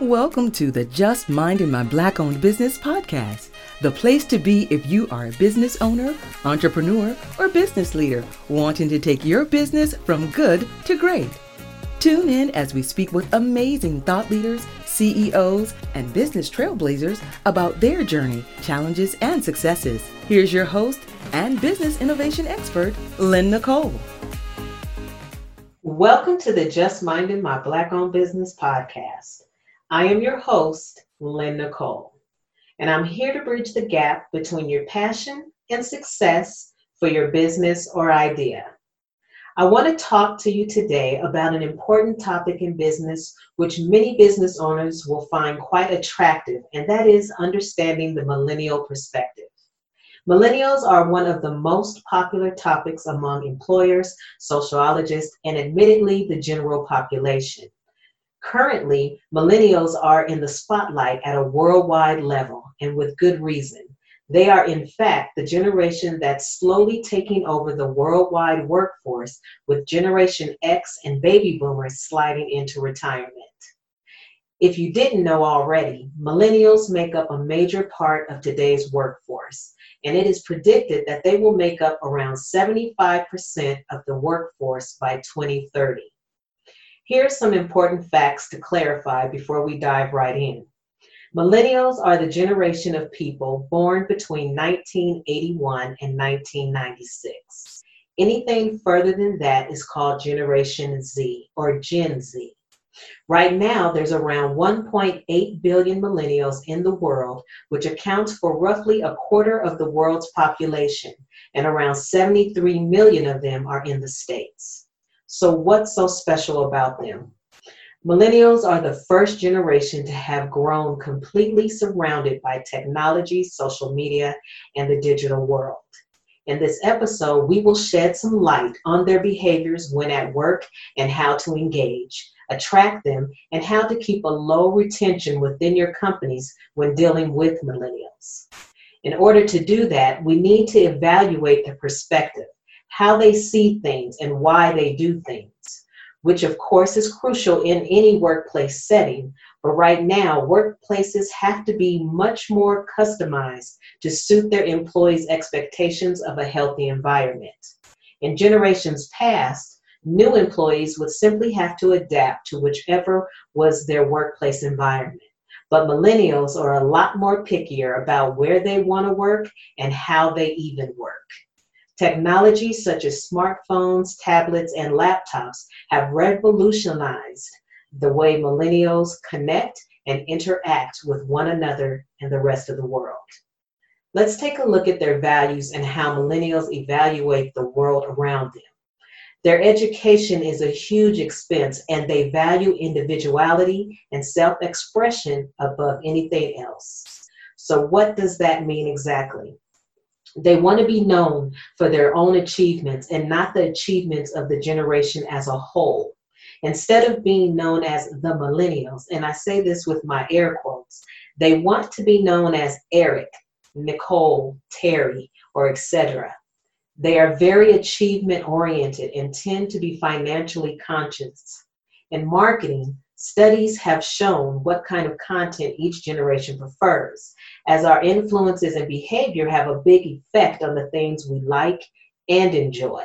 Welcome to the Just Minding My Black Owned Business podcast, the place to be if you are a business owner, entrepreneur, or business leader wanting to take your business from good to great. Tune in as we speak with amazing thought leaders, CEOs, and business trailblazers about their journey, challenges, and successes. Here's your host and business innovation expert, Lynn Nicole. Welcome to the Just Minding My Black Owned Business podcast. I am your host, Lynn Nicole, and I'm here to bridge the gap between your passion and success for your business or idea. I want to talk to you today about an important topic in business which many business owners will find quite attractive, and that is understanding the millennial perspective. Millennials are one of the most popular topics among employers, sociologists, and admittedly the general population. Currently, millennials are in the spotlight at a worldwide level, and with good reason. They are, in fact, the generation that's slowly taking over the worldwide workforce, with Generation X and baby boomers sliding into retirement. If you didn't know already, millennials make up a major part of today's workforce, and it is predicted that they will make up around 75% of the workforce by 2030. Here are some important facts to clarify before we dive right in. Millennials are the generation of people born between 1981 and 1996. Anything further than that is called Generation Z or Gen Z. Right now, there's around 1.8 billion millennials in the world, which accounts for roughly a quarter of the world's population, and around 73 million of them are in the States. So, what's so special about them? Millennials are the first generation to have grown completely surrounded by technology, social media, and the digital world. In this episode, we will shed some light on their behaviors when at work and how to engage, attract them, and how to keep a low retention within your companies when dealing with millennials. In order to do that, we need to evaluate the perspective how they see things and why they do things, which of course is crucial in any workplace setting. But right now, workplaces have to be much more customized to suit their employees' expectations of a healthy environment. In generations past, new employees would simply have to adapt to whichever was their workplace environment. But millennials are a lot more pickier about where they want to work and how they even work. Technology such as smartphones, tablets, and laptops have revolutionized the way millennials connect and interact with one another and the rest of the world. Let's take a look at their values and how millennials evaluate the world around them. Their education is a huge expense and they value individuality and self expression above anything else. So, what does that mean exactly? They want to be known for their own achievements and not the achievements of the generation as a whole. Instead of being known as the millennials, and I say this with my air quotes, they want to be known as Eric, Nicole, Terry, or etc. They are very achievement oriented and tend to be financially conscious. In marketing, studies have shown what kind of content each generation prefers as our influences and behavior have a big effect on the things we like and enjoy.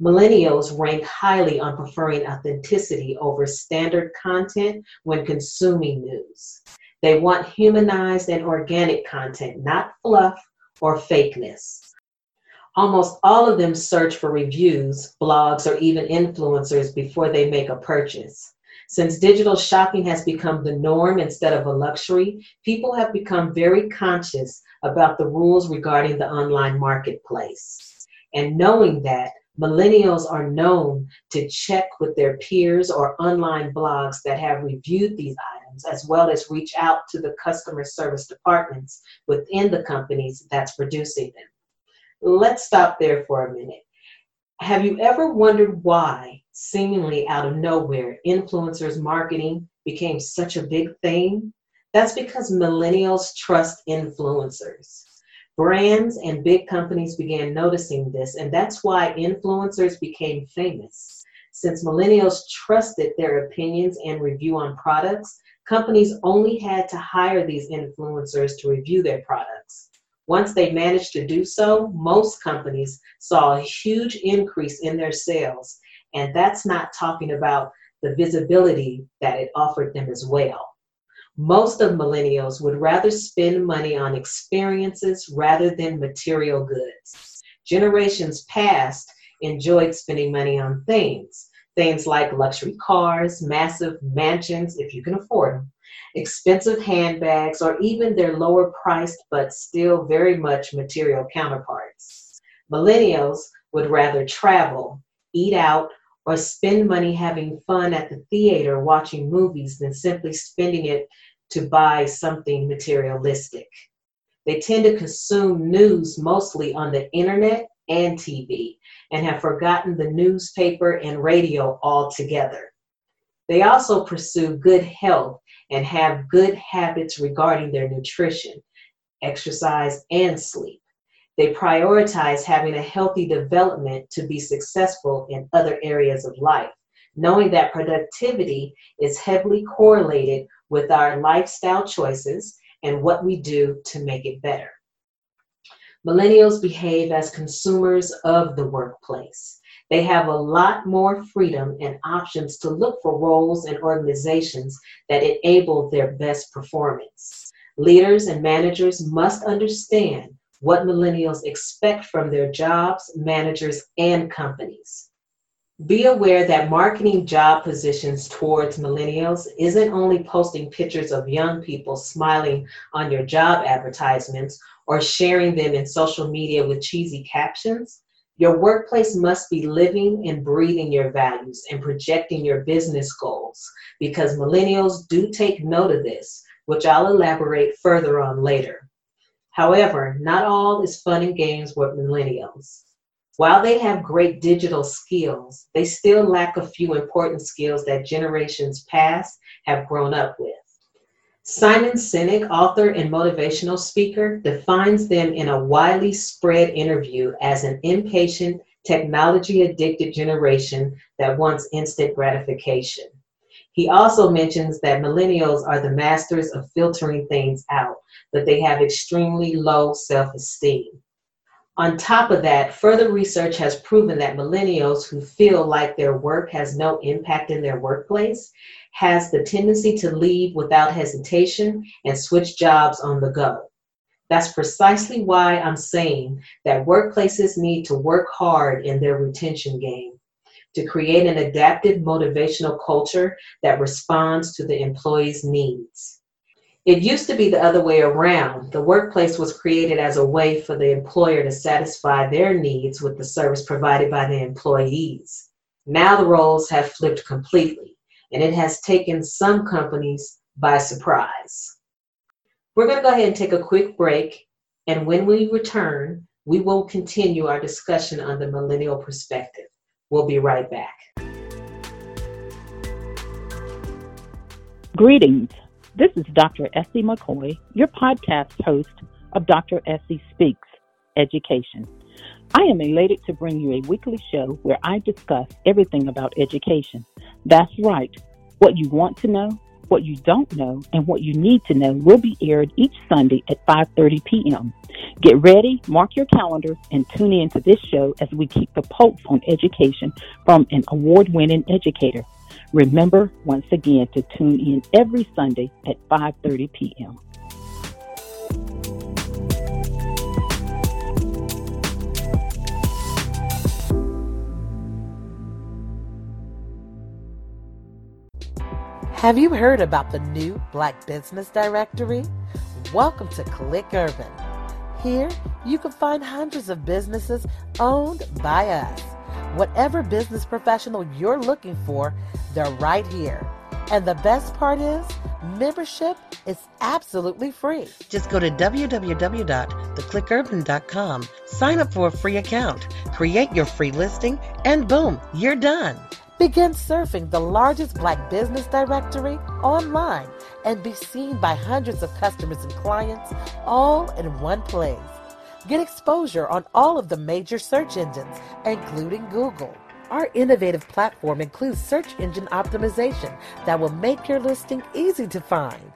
Millennials rank highly on preferring authenticity over standard content when consuming news. They want humanized and organic content, not fluff or fakeness. Almost all of them search for reviews, blogs, or even influencers before they make a purchase. Since digital shopping has become the norm instead of a luxury, people have become very conscious about the rules regarding the online marketplace. And knowing that, millennials are known to check with their peers or online blogs that have reviewed these items, as well as reach out to the customer service departments within the companies that's producing them. Let's stop there for a minute. Have you ever wondered why seemingly out of nowhere, influencers marketing became such a big thing? That's because millennials trust influencers. Brands and big companies began noticing this, and that's why influencers became famous. Since millennials trusted their opinions and review on products, companies only had to hire these influencers to review their products. Once they managed to do so, most companies saw a huge increase in their sales. And that's not talking about the visibility that it offered them as well. Most of millennials would rather spend money on experiences rather than material goods. Generations past enjoyed spending money on things, things like luxury cars, massive mansions, if you can afford them, expensive handbags, or even their lower priced but still very much material counterparts. Millennials would rather travel, eat out, or spend money having fun at the theater watching movies than simply spending it to buy something materialistic. They tend to consume news mostly on the internet and TV and have forgotten the newspaper and radio altogether. They also pursue good health and have good habits regarding their nutrition, exercise, and sleep. They prioritize having a healthy development to be successful in other areas of life, knowing that productivity is heavily correlated with our lifestyle choices and what we do to make it better. Millennials behave as consumers of the workplace. They have a lot more freedom and options to look for roles and organizations that enable their best performance. Leaders and managers must understand what millennials expect from their jobs, managers, and companies. Be aware that marketing job positions towards millennials isn't only posting pictures of young people smiling on your job advertisements or sharing them in social media with cheesy captions. Your workplace must be living and breathing your values and projecting your business goals because millennials do take note of this, which I'll elaborate further on later. However, not all is fun and games with millennials. While they have great digital skills, they still lack a few important skills that generations past have grown up with. Simon Sinek, author and motivational speaker, defines them in a widely spread interview as an impatient, technology addicted generation that wants instant gratification. He also mentions that millennials are the masters of filtering things out, but they have extremely low self esteem. On top of that, further research has proven that millennials who feel like their work has no impact in their workplace has the tendency to leave without hesitation and switch jobs on the go. That's precisely why I'm saying that workplaces need to work hard in their retention game to create an adaptive motivational culture that responds to the employee's needs. It used to be the other way around. The workplace was created as a way for the employer to satisfy their needs with the service provided by the employees. Now the roles have flipped completely, and it has taken some companies by surprise. We're going to go ahead and take a quick break, and when we return, we will continue our discussion on the millennial perspective. We'll be right back. Greetings. This is Dr. Essie McCoy, your podcast host of Dr. Essie Speaks Education. I am elated to bring you a weekly show where I discuss everything about education. That's right. What you want to know, what you don't know, and what you need to know will be aired each Sunday at 5:30 p.m. Get ready, mark your calendars, and tune in to this show as we keep the pulse on education from an award-winning educator. Remember once again to tune in every Sunday at 5:30 p.m. Have you heard about the new Black Business Directory? Welcome to Click Urban. Here, you can find hundreds of businesses owned by us. Whatever business professional you're looking for, they're right here. And the best part is, membership is absolutely free. Just go to www.theclickurban.com, sign up for a free account, create your free listing, and boom, you're done. Begin surfing the largest black business directory online and be seen by hundreds of customers and clients all in one place. Get exposure on all of the major search engines, including Google. Our innovative platform includes search engine optimization that will make your listing easy to find.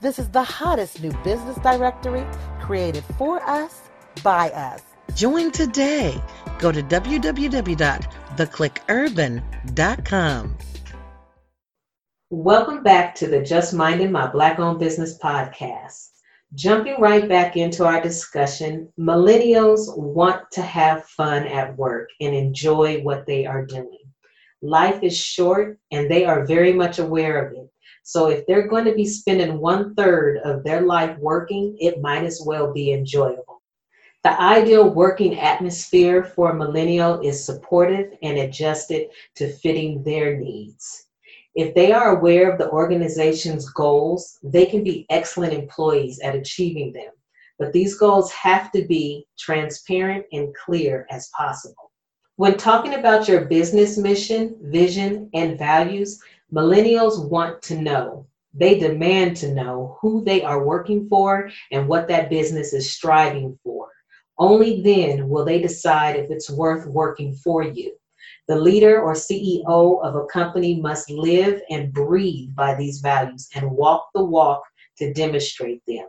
This is the hottest new business directory created for us by us. Join today. Go to www.theclickurban.com. Welcome back to the Just Minding My Black Owned Business podcast. Jumping right back into our discussion, millennials want to have fun at work and enjoy what they are doing. Life is short and they are very much aware of it. So if they're going to be spending one third of their life working, it might as well be enjoyable. The ideal working atmosphere for a millennial is supportive and adjusted to fitting their needs. If they are aware of the organization's goals, they can be excellent employees at achieving them. But these goals have to be transparent and clear as possible. When talking about your business mission, vision, and values, millennials want to know. They demand to know who they are working for and what that business is striving for. Only then will they decide if it's worth working for you. The leader or CEO of a company must live and breathe by these values and walk the walk to demonstrate them.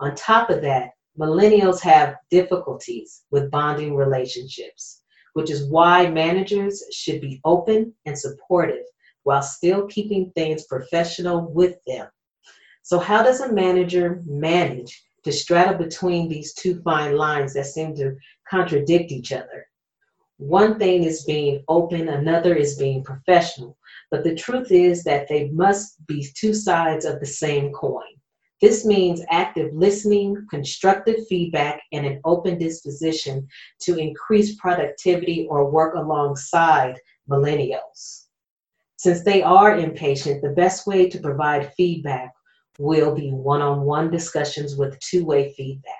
On top of that, millennials have difficulties with bonding relationships, which is why managers should be open and supportive while still keeping things professional with them. So, how does a manager manage to straddle between these two fine lines that seem to contradict each other? One thing is being open, another is being professional. But the truth is that they must be two sides of the same coin. This means active listening, constructive feedback, and an open disposition to increase productivity or work alongside millennials. Since they are impatient, the best way to provide feedback will be one on one discussions with two way feedback.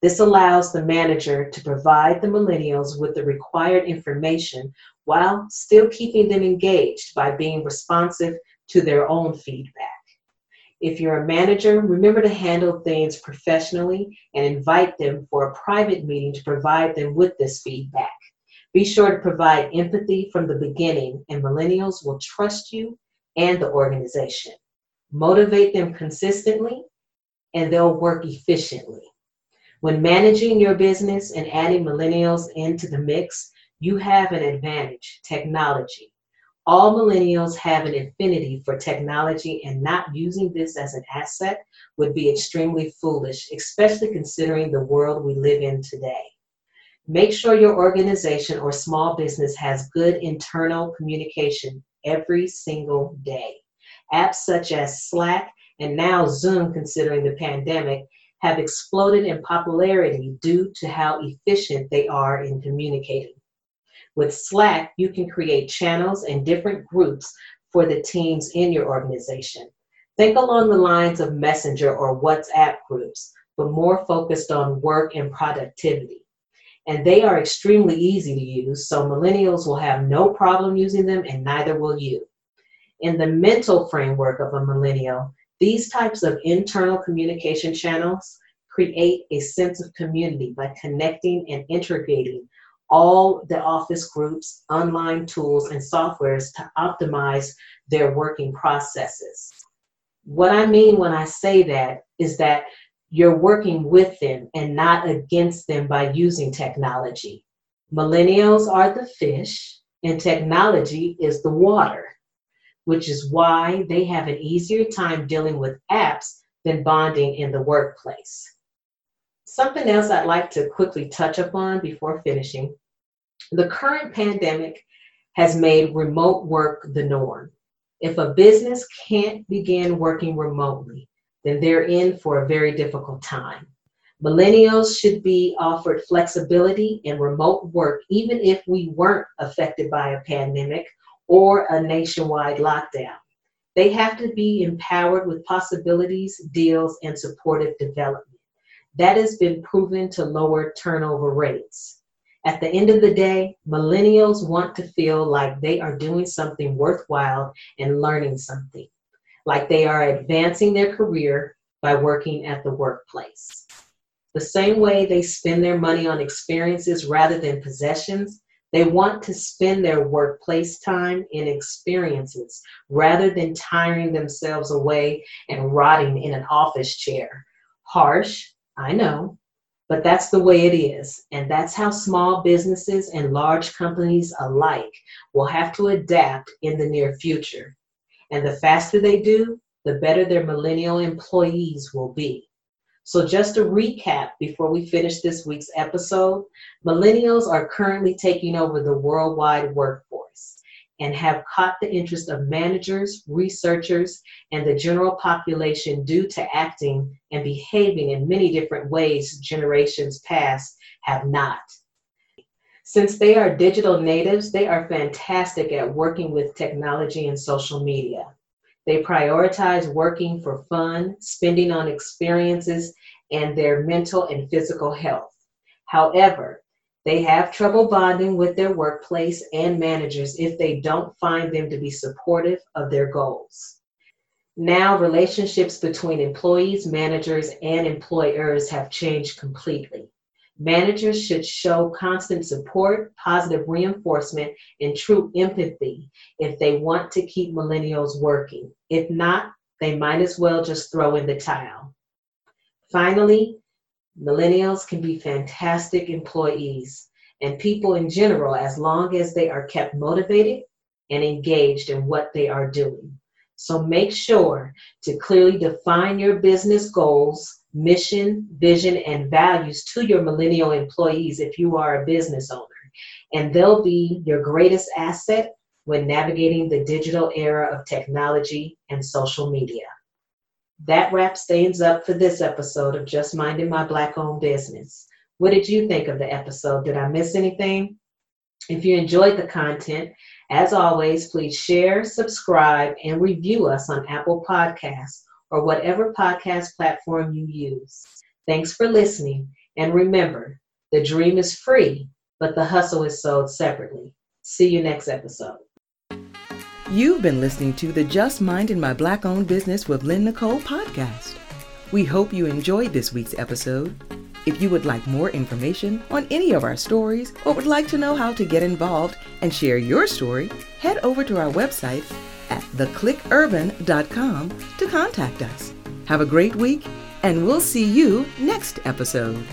This allows the manager to provide the millennials with the required information while still keeping them engaged by being responsive to their own feedback. If you're a manager, remember to handle things professionally and invite them for a private meeting to provide them with this feedback. Be sure to provide empathy from the beginning, and millennials will trust you and the organization. Motivate them consistently, and they'll work efficiently. When managing your business and adding millennials into the mix, you have an advantage technology. All millennials have an affinity for technology, and not using this as an asset would be extremely foolish, especially considering the world we live in today. Make sure your organization or small business has good internal communication every single day. Apps such as Slack and now Zoom, considering the pandemic, have exploded in popularity due to how efficient they are in communicating. With Slack, you can create channels and different groups for the teams in your organization. Think along the lines of Messenger or WhatsApp groups, but more focused on work and productivity. And they are extremely easy to use, so millennials will have no problem using them, and neither will you. In the mental framework of a millennial, these types of internal communication channels create a sense of community by connecting and integrating all the office groups, online tools, and softwares to optimize their working processes. What I mean when I say that is that you're working with them and not against them by using technology. Millennials are the fish, and technology is the water which is why they have an easier time dealing with apps than bonding in the workplace. Something else I'd like to quickly touch upon before finishing the current pandemic has made remote work the norm. If a business can't begin working remotely, then they're in for a very difficult time. Millennials should be offered flexibility in remote work, even if we weren't affected by a pandemic or a nationwide lockdown. They have to be empowered with possibilities, deals, and supportive development. That has been proven to lower turnover rates. At the end of the day, millennials want to feel like they are doing something worthwhile and learning something, like they are advancing their career by working at the workplace. The same way they spend their money on experiences rather than possessions, They want to spend their workplace time in experiences rather than tiring themselves away and rotting in an office chair. Harsh, I know, but that's the way it is. And that's how small businesses and large companies alike will have to adapt in the near future. And the faster they do, the better their millennial employees will be. So, just a recap before we finish this week's episode millennials are currently taking over the worldwide workforce and have caught the interest of managers, researchers, and the general population due to acting and behaving in many different ways generations past have not. Since they are digital natives, they are fantastic at working with technology and social media. They prioritize working for fun, spending on experiences, and their mental and physical health. However, they have trouble bonding with their workplace and managers if they don't find them to be supportive of their goals. Now, relationships between employees, managers, and employers have changed completely. Managers should show constant support, positive reinforcement, and true empathy if they want to keep millennials working. If not, they might as well just throw in the towel. Finally, millennials can be fantastic employees and people in general as long as they are kept motivated and engaged in what they are doing. So make sure to clearly define your business goals mission, vision, and values to your millennial employees if you are a business owner. And they'll be your greatest asset when navigating the digital era of technology and social media. That wraps things up for this episode of Just Minding My Black Owned Business. What did you think of the episode? Did I miss anything? If you enjoyed the content, as always, please share, subscribe, and review us on Apple Podcasts or whatever podcast platform you use. Thanks for listening. And remember, the dream is free, but the hustle is sold separately. See you next episode. You've been listening to the Just Minding My Black Owned Business with Lynn Nicole podcast. We hope you enjoyed this week's episode. If you would like more information on any of our stories or would like to know how to get involved and share your story, head over to our website at theclickurban.com to contact us. Have a great week, and we'll see you next episode.